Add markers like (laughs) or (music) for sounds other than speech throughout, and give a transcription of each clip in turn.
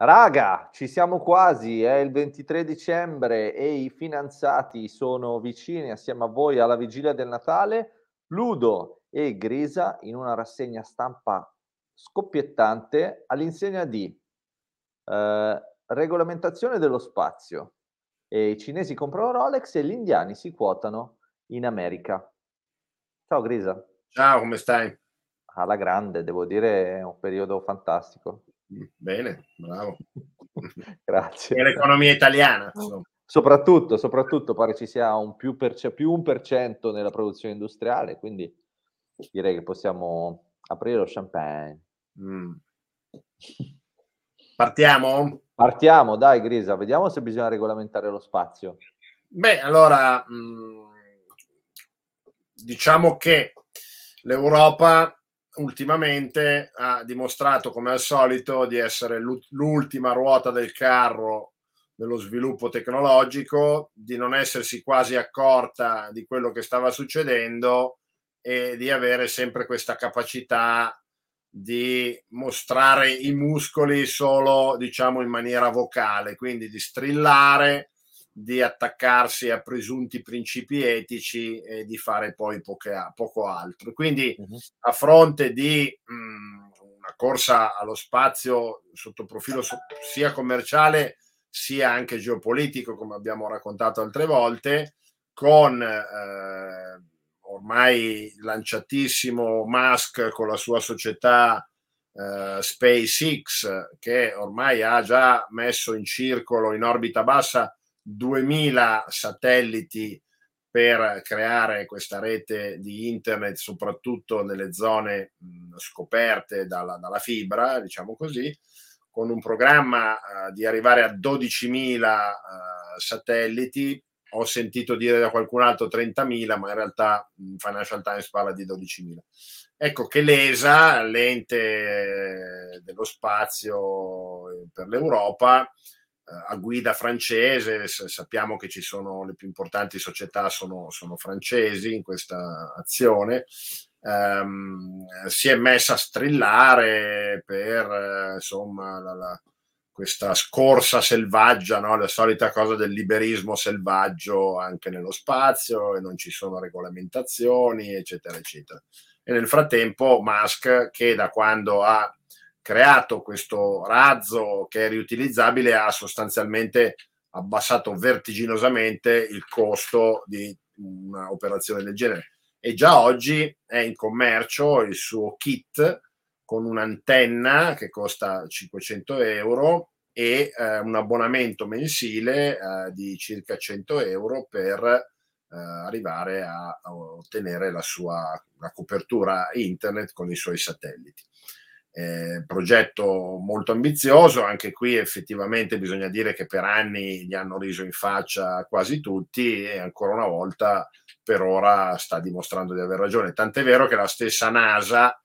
Raga, ci siamo quasi, è il 23 dicembre e i finanziati sono vicini assieme a voi alla vigilia del Natale. Ludo e Grisa in una rassegna stampa scoppiettante all'insegna di eh, regolamentazione dello spazio. E I cinesi comprano Rolex e gli indiani si quotano in America. Ciao Grisa. Ciao, come stai? Alla grande, devo dire, è un periodo fantastico. Bene, bravo. (laughs) Grazie. E l'economia italiana. Insomma. Soprattutto, soprattutto pare ci sia un più, per, più un per cento nella produzione industriale, quindi direi che possiamo aprire lo champagne. Mm. Partiamo? Partiamo, dai Grisa, vediamo se bisogna regolamentare lo spazio. Beh, allora, mh, mm, diciamo che l'Europa ultimamente ha dimostrato come al solito di essere l'ultima ruota del carro dello sviluppo tecnologico, di non essersi quasi accorta di quello che stava succedendo e di avere sempre questa capacità di mostrare i muscoli solo diciamo in maniera vocale, quindi di strillare di attaccarsi a presunti principi etici e di fare poi poche, poco altro. Quindi uh-huh. a fronte di mh, una corsa allo spazio sotto profilo so- sia commerciale sia anche geopolitico, come abbiamo raccontato altre volte, con eh, ormai lanciatissimo Musk con la sua società eh, SpaceX, che ormai ha già messo in circolo in orbita bassa 2000 satelliti per creare questa rete di internet, soprattutto nelle zone mh, scoperte dalla, dalla, fibra, diciamo così, con un programma uh, di arrivare a 12.000 uh, satelliti. Ho sentito dire da qualcun altro 30.000, ma in realtà Financial Times parla di 12.000. Ecco che l'ESA, l'ente dello spazio eh, per l'Europa, a guida francese, sappiamo che ci sono le più importanti società sono, sono francesi in questa azione, um, si è messa a strillare per insomma la, la, questa scorsa selvaggia, no? la solita cosa del liberismo selvaggio anche nello spazio e non ci sono regolamentazioni, eccetera, eccetera. E nel frattempo Musk, che da quando ha creato questo razzo che è riutilizzabile ha sostanzialmente abbassato vertiginosamente il costo di un'operazione del genere. E già oggi è in commercio il suo kit con un'antenna che costa 500 euro e eh, un abbonamento mensile eh, di circa 100 euro per eh, arrivare a, a, ottenere la sua la copertura internet con i suoi satelliti eh, progetto molto ambizioso, anche qui effettivamente bisogna dire che per anni gli hanno riso in faccia quasi tutti e ancora una volta per ora sta dimostrando di aver ragione. Tant'è vero che la stessa NASA,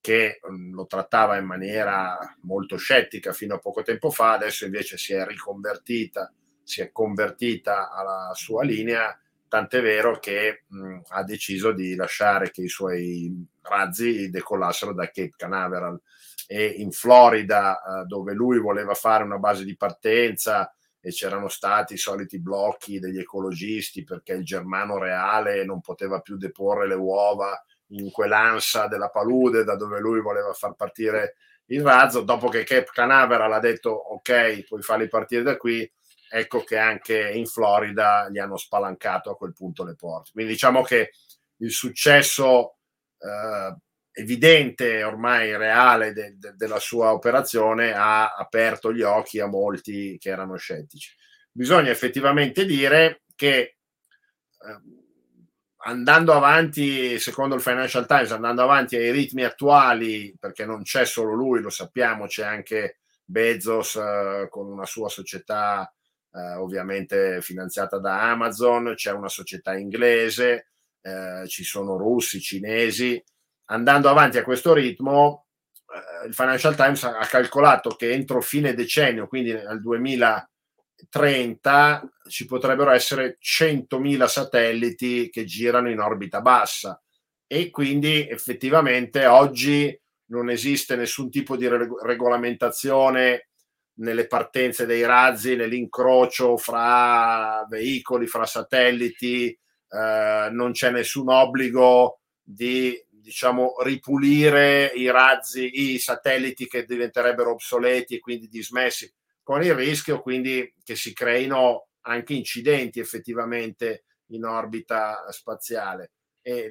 che mm, lo trattava in maniera molto scettica fino a poco tempo fa, adesso invece si è riconvertita, si è convertita alla sua linea, tant'è vero che mh, ha deciso di lasciare che i suoi razzi decollassero da Cape Canaveral e in Florida eh, dove lui voleva fare una base di partenza e c'erano stati i soliti blocchi degli ecologisti perché il germano reale non poteva più deporre le uova in quell'ansa della palude da dove lui voleva far partire il razzo. Dopo che Cape Canaveral ha detto ok, puoi farli partire da qui, ecco che anche in Florida gli hanno spalancato a quel punto le porte. Quindi diciamo che il successo eh, evidente, ormai reale de, de, della sua operazione ha aperto gli occhi a molti che erano scettici. Bisogna effettivamente dire che eh, andando avanti, secondo il Financial Times, andando avanti ai ritmi attuali, perché non c'è solo lui, lo sappiamo, c'è anche Bezos eh, con una sua società eh, ovviamente finanziata da Amazon, c'è una società inglese, eh, ci sono russi, cinesi. Andando avanti a questo ritmo, eh, il Financial Times ha calcolato che entro fine decennio, quindi nel 2030, ci potrebbero essere 100.000 satelliti che girano in orbita bassa e quindi effettivamente oggi non esiste nessun tipo di regolamentazione nelle partenze dei razzi, nell'incrocio fra veicoli, fra satelliti, eh, non c'è nessun obbligo di diciamo ripulire i razzi, i satelliti che diventerebbero obsoleti e quindi dismessi, con il rischio quindi che si creino anche incidenti effettivamente in orbita spaziale. E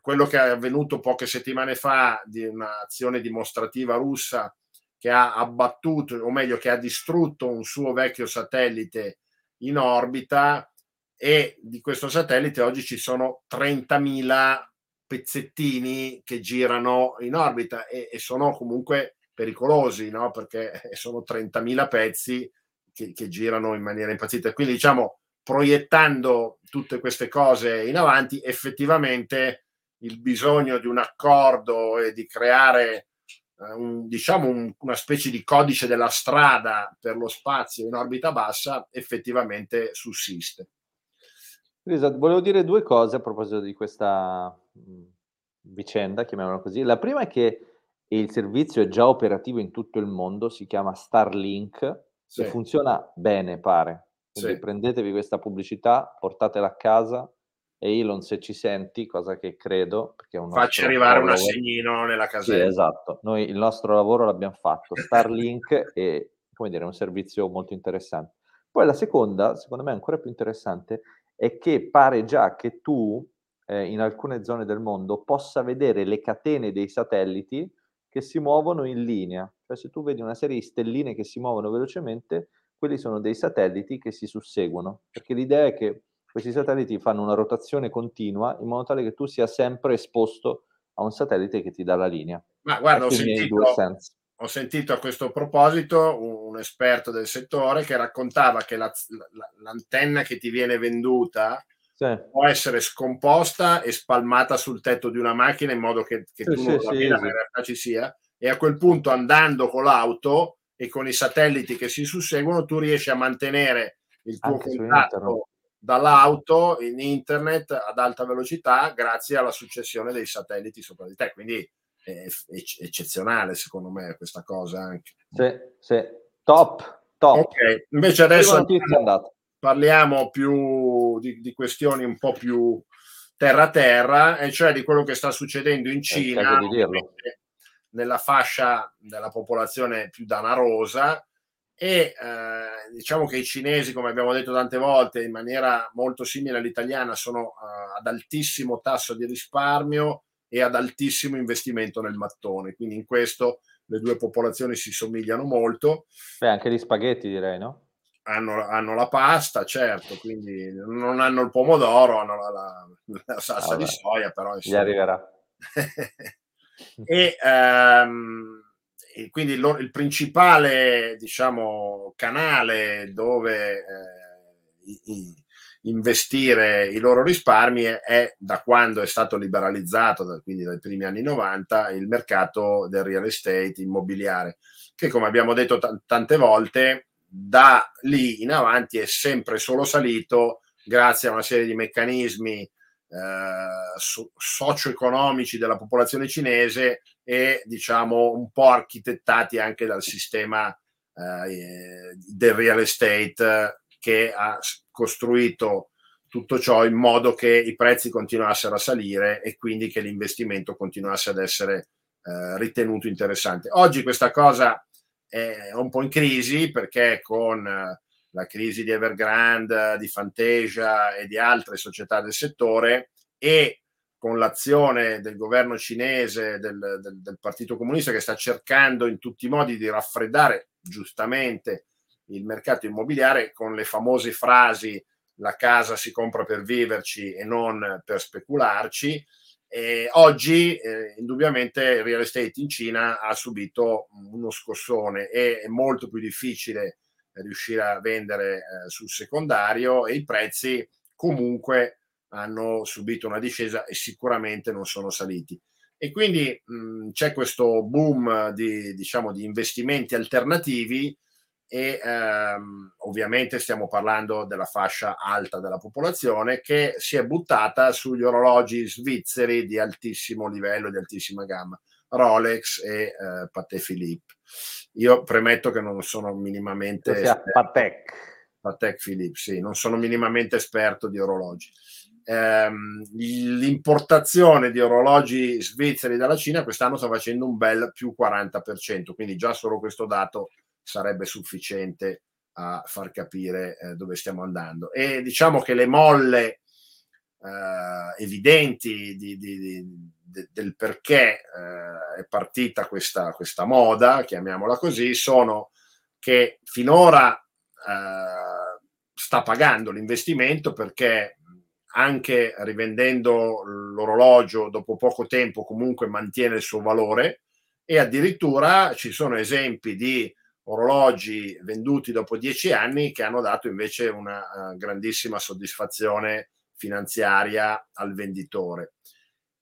quello che è avvenuto poche settimane fa di un'azione dimostrativa russa che ha abbattuto, o meglio, che ha distrutto un suo vecchio satellite in orbita e di questo satellite oggi ci sono 30.000 pezzettini che girano in orbita e, e sono comunque pericolosi, no? perché (laughs) sono 30.000 pezzi che, che, girano in maniera impazzita. Quindi diciamo, proiettando tutte queste cose in avanti, effettivamente il bisogno di un accordo e di creare un, diciamo un, una specie di codice della strada per lo spazio in orbita bassa effettivamente sussiste. Esatto, volevo dire due cose a proposito di questa mhmm, vicenda, chiamiamola così. La prima è che il servizio è già operativo in tutto il mondo, si chiama Starlink sì. e funziona bene, pare. Quindi sì. prendetevi questa pubblicità, portatela a casa e Elon se ci senti, cosa che credo, perché è un facci arrivare un assegnino nella casetta. Sì, esatto. Noi il nostro lavoro l'abbiamo fatto. Starlink è, come dire, un servizio molto interessante. Poi la seconda, secondo me ancora più interessante, è che pare già che tu eh, in alcune zone del mondo possa vedere le catene dei satelliti che si muovono in linea. Cioè se tu vedi una serie di stelline che si muovono velocemente, quelli sono dei satelliti che si susseguono, perché l'idea è che questi satelliti fanno una rotazione continua in modo tale che tu sia sempre esposto a un satellite che ti dà la linea. Ma guarda, ho sentito, ho sentito, a questo proposito un, esperto del settore che raccontava che la, la, l'antenna che ti viene venduta sì. può essere scomposta e spalmata sul tetto di una macchina in modo che, che sì, tu non sì, la veda, ma in realtà ci sia. E a quel punto, andando con l'auto e con i satelliti che si susseguono, tu riesci a mantenere il tuo Anche contatto dall'auto in internet ad alta velocità grazie alla successione dei satelliti sopra di te. Quindi è, eccezionale secondo me questa cosa anche. Sì, sì. Top, top. Ok, invece adesso parliamo più di, di, questioni un po' più terra-terra, e cioè di quello che sta succedendo in Cina, nella fascia della popolazione più danarosa, e eh, diciamo che i cinesi, come abbiamo detto tante volte, in maniera molto simile all'italiana, sono eh, ad altissimo tasso di risparmio e ad altissimo investimento nel mattone. Quindi in questo le due popolazioni si somigliano molto. Beh, anche gli spaghetti direi, no? Hanno, hanno la pasta, certo, quindi non hanno il pomodoro, hanno la, la, la salsa Vabbè, di soia, però... Insomma. Gli arriverà. (laughs) e... Um, e quindi lo, il principale diciamo, canale dove eh, i, investire i loro risparmi è, da quando è stato liberalizzato, quindi dai primi anni 90, il mercato del real estate immobiliare, che come abbiamo detto t- tante volte, da lì in avanti è sempre solo salito grazie a una serie di meccanismi eh, so- socio-economici della popolazione cinese e diciamo un po' architettati anche dal sistema eh, del real estate che ha costruito tutto ciò in modo che i prezzi continuassero a salire e quindi che l'investimento continuasse ad essere eh, ritenuto interessante. Oggi questa cosa è un po' in crisi perché con eh, la crisi di Evergrande, di Fantasia e di altre società del settore e con l'azione del governo cinese, del, del, del, Partito Comunista che sta cercando in tutti i modi di raffreddare giustamente il mercato immobiliare con le famose frasi la casa si compra per viverci e non per specularci. E oggi eh, indubbiamente il real estate in Cina ha subito uno scossone e è molto più difficile riuscire a vendere eh, sul secondario e i prezzi comunque hanno subito una discesa e sicuramente non sono saliti. E quindi mh, c'è questo boom di, diciamo, di investimenti alternativi e ehm, ovviamente stiamo parlando della fascia alta della popolazione che si è buttata sugli orologi svizzeri di altissimo livello, di altissima gamma. Rolex e eh, Patek Philippe. Io premetto che non sono minimamente... Patek. Patek Philippe, sì, non sono minimamente esperto di orologi. Ehm, l'importazione di orologi svizzeri dalla Cina quest'anno sta facendo un bel più 40%, quindi già solo questo dato sarebbe sufficiente a far capire eh, dove stiamo andando. E diciamo che le molle eh, evidenti di, di, di, del perché eh, è partita questa, questa, moda, chiamiamola così, sono che finora eh, sta pagando l'investimento perché anche rivendendo l'orologio dopo poco tempo comunque mantiene il suo valore e addirittura ci sono esempi di orologi venduti dopo dieci anni che hanno dato invece una uh, grandissima soddisfazione finanziaria al venditore.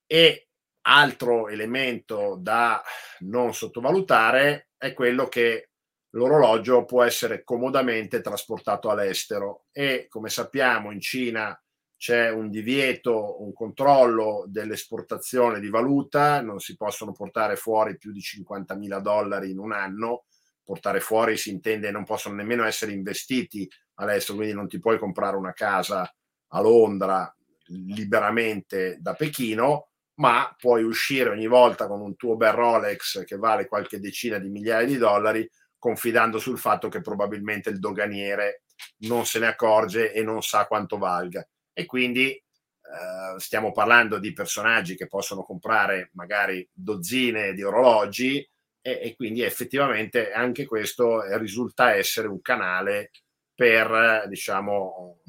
E altro elemento da non sottovalutare è quello che l'orologio può essere comodamente trasportato all'estero e come sappiamo in Cina c'è un divieto, un controllo dell'esportazione di valuta, non si possono portare fuori più di 50 mila dollari in un anno, portare fuori si intende non possono nemmeno essere investiti all'estero, quindi non ti puoi comprare una casa a Londra liberamente da Pechino, ma puoi uscire ogni volta con un tuo bel Rolex che vale qualche decina di migliaia di dollari, confidando sul fatto che probabilmente il doganiere non se ne accorge e non sa quanto valga e quindi eh, stiamo parlando di personaggi che possono comprare magari dozzine di orologi e, e quindi effettivamente anche questo risulta essere un canale per diciamo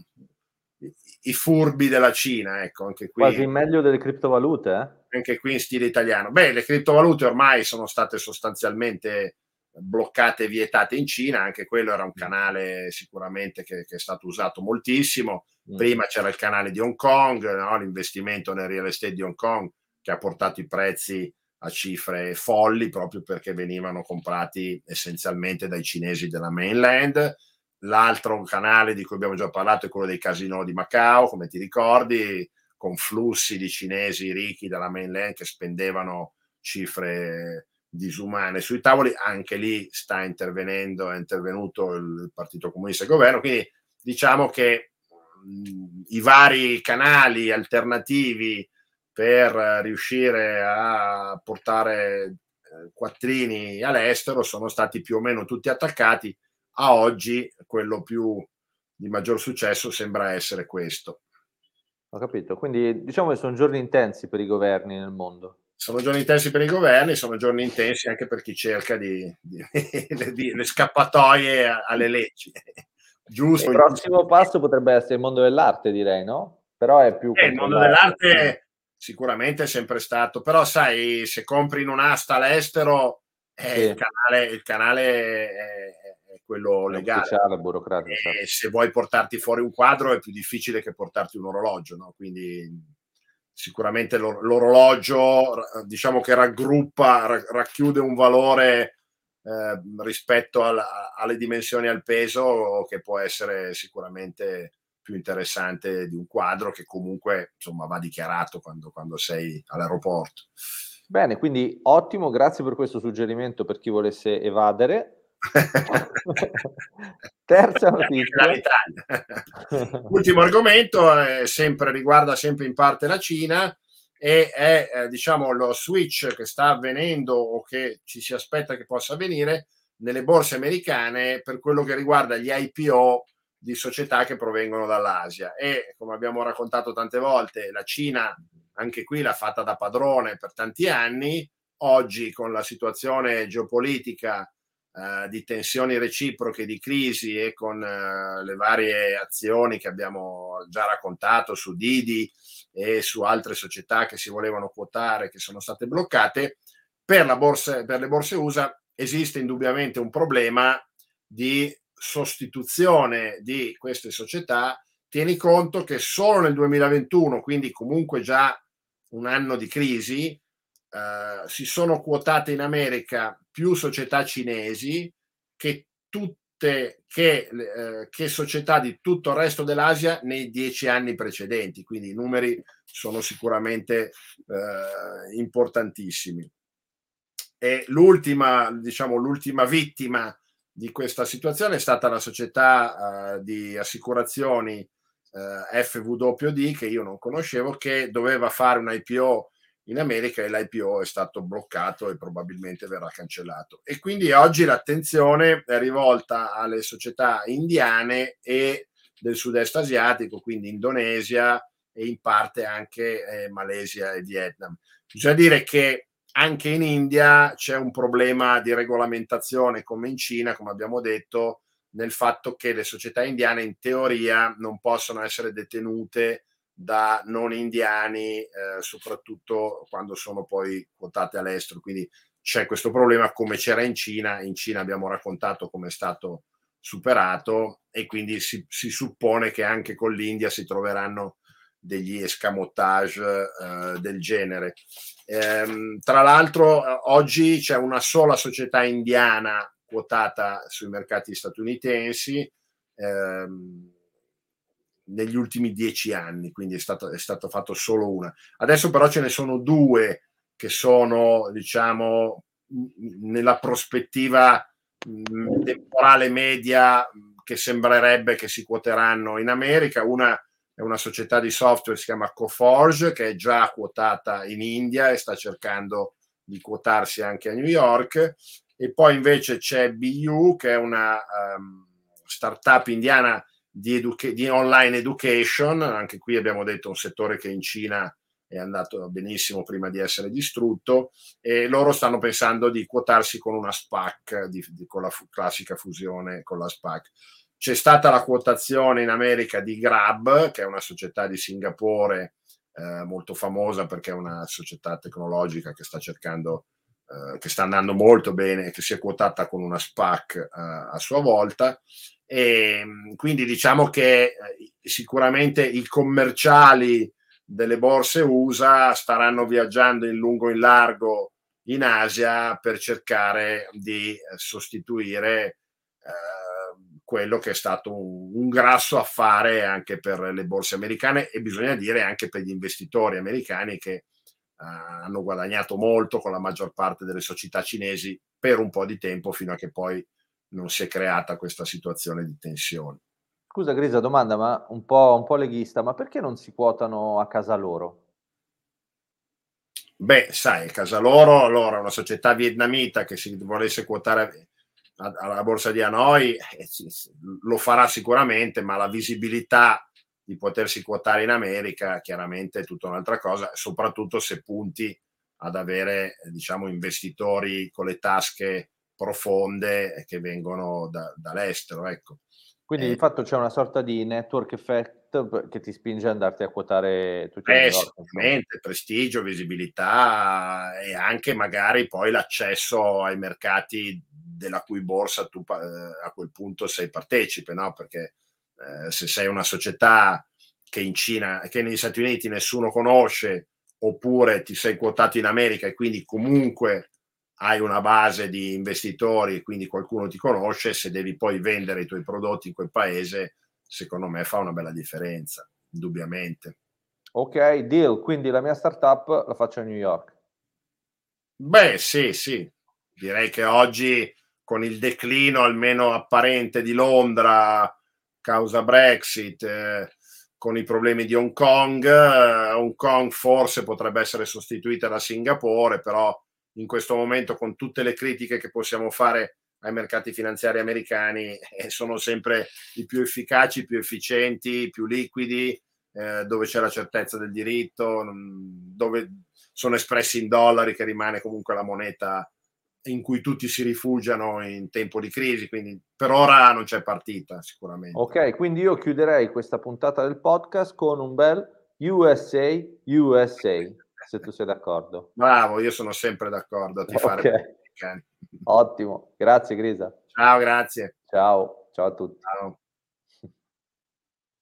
i furbi della Cina, ecco, anche qui. Quasi meglio delle criptovalute, eh? Anche qui in stile italiano. Beh, le criptovalute ormai sono state sostanzialmente bloccate e vietate in Cina, anche quello era un mm. canale sicuramente che, che è stato usato moltissimo. Mm. Prima c'era il canale di Hong Kong, no? l'investimento nel real estate di Hong Kong che ha portato i prezzi a cifre folli proprio perché venivano comprati essenzialmente dai cinesi della mainland. L'altro canale di cui abbiamo già parlato è quello dei casino di Macao, come ti ricordi, con flussi di cinesi ricchi dalla mainland che spendevano cifre disumane sui tavoli, anche lì sta intervenendo, è intervenuto il Partito Comunista e il governo, quindi diciamo che mh, i vari canali alternativi per riuscire a portare eh, quattrini all'estero sono stati più o meno tutti attaccati. A oggi quello più di maggior successo sembra essere questo. Ho capito, quindi diciamo che sono giorni intensi per i governi nel mondo sono giorni intensi per i governi, sono giorni intensi anche per chi cerca di, di, (laughs) di le scappatoie alle leggi. (laughs) Giusto. Il prossimo passo potrebbe essere il mondo dell'arte, direi, no? Però è più... Eh, il mondo dell'arte sicuramente è sempre stato, però sai, se compri in un'asta all'estero, eh, sì. il, canale, il canale è, è quello legale. Ufficiale, burocratico. E certo. se vuoi portarti fuori un quadro è più difficile che portarti un orologio, no? Quindi sicuramente l'orologio diciamo che raggruppa, racchiude un valore eh, rispetto al, alle dimensioni al peso che può essere sicuramente più interessante di un quadro che comunque insomma va dichiarato quando, quando sei all'aeroporto. Bene, quindi ottimo, grazie per questo suggerimento per chi volesse evadere. (laughs) Terza notizia. (laughs) Ultimo argomento, eh, sempre, riguarda sempre in parte la Cina e è eh, diciamo lo switch che sta avvenendo o che ci si aspetta che possa avvenire nelle borse americane per quello che riguarda gli IPO di società che provengono dall'Asia. E come abbiamo raccontato tante volte la Cina anche qui l'ha fatta da padrone per tanti anni. Oggi con la situazione geopolitica di tensioni reciproche, di crisi e con uh, le varie azioni che abbiamo già raccontato su Didi e su altre società che si volevano quotare che sono state bloccate, per, borsa, per le borse USA esiste indubbiamente un problema di sostituzione di queste società. Tieni conto che solo nel 2021, quindi comunque già un anno di crisi, eh, si sono quotate in America più società cinesi che tutte che, eh, che, società di tutto il resto dell'Asia nei dieci anni precedenti, quindi i numeri sono sicuramente eh, importantissimi. e l'ultima, diciamo, l'ultima vittima di questa situazione è stata la società uh, di assicurazioni eh, FWD che io non conoscevo, che doveva fare un IPO in America e l'IPO è stato bloccato e probabilmente verrà cancellato. E quindi oggi l'attenzione è rivolta alle società indiane e del sud-est asiatico, quindi Indonesia e in parte anche eh, Malesia e Vietnam. Bisogna dire che anche in India c'è un problema di regolamentazione come in Cina, come abbiamo detto, nel fatto che le società indiane in teoria non possono essere detenute da non indiani, eh, soprattutto quando sono poi quotate all'estero. Quindi c'è questo problema come c'era in Cina. In Cina abbiamo raccontato come è stato superato e quindi si, si suppone che anche con l'India si troveranno degli escamotage eh, del genere. Ehm, tra l'altro eh, oggi c'è una sola società indiana quotata sui mercati statunitensi ehm, negli ultimi dieci anni, quindi è stato, è stato fatto solo una. Adesso però ce ne sono due che sono, diciamo, nella prospettiva temporale media che sembrerebbe che si quoteranno in America. Una è una società di software, si chiama Coforge, che è già quotata in India e sta cercando di quotarsi anche a New York. E poi invece c'è BU, che è una um, startup indiana di, educa- di online education. Anche qui abbiamo detto un settore che in Cina è andato benissimo prima di essere distrutto e loro stanno pensando di quotarsi con una SPAC, di, di, con la fu- classica fusione con la SPAC. C'è stata la quotazione in America di Grab, che è una società di Singapore eh, molto famosa perché è una società tecnologica che sta cercando, eh, che sta andando molto bene e che si è quotata con una SPAC eh, a sua volta. E quindi diciamo che eh, sicuramente i commerciali delle borse USA staranno viaggiando in lungo e in largo in Asia per cercare di sostituire eh, quello che è stato un, un, grasso affare anche per le borse americane e bisogna dire anche per gli investitori americani che eh, hanno guadagnato molto con la maggior parte delle società cinesi per un po' di tempo fino a che poi non si è creata questa situazione di tensione. Scusa Grisa, domanda, ma un po', un po' leghista, ma perché non si quotano a casa loro? Beh, sai, casa loro, allora una società vietnamita che si volesse quotare alla borsa di Hanoi eh, lo farà sicuramente, ma la visibilità di potersi quotare in America chiaramente è tutta un'altra cosa, soprattutto se punti ad avere diciamo investitori con le tasche profonde che vengono da, dall'estero. Ecco. Quindi eh, di fatto c'è una sorta di network effect che ti spinge ad andarti a quotare tutti eh, i Sicuramente, prestigio, visibilità e anche magari poi l'accesso ai mercati della cui borsa tu eh, a quel punto sei partecipe, no? Perché eh, se sei una società che in Cina, che negli Stati Uniti nessuno conosce, oppure ti sei quotato in America e quindi comunque hai una base di investitori, quindi qualcuno ti conosce, se devi poi vendere i tuoi prodotti in quel paese, secondo me fa una bella differenza, indubbiamente. Ok, deal, quindi la mia startup la faccio a New York. Beh, sì, sì, direi che oggi con il declino almeno apparente di Londra, causa Brexit, eh, con i problemi di Hong Kong, eh, Hong Kong forse potrebbe essere sostituita da Singapore, però in questo momento con tutte le critiche che possiamo fare ai mercati finanziari americani eh, sono sempre i più efficaci, più efficienti, più liquidi, eh, dove c'è la certezza del diritto, dove sono espressi in dollari che rimane comunque la moneta in cui tutti si rifugiano in tempo di crisi, quindi per ora non c'è partita sicuramente. Ok, quindi io chiuderei questa puntata del podcast con un bel USA USA se tu sei d'accordo. Bravo, io sono sempre d'accordo a tifare. Okay. Ottimo, grazie Grisa. Ciao, grazie. Ciao, ciao a tutti. Ciao.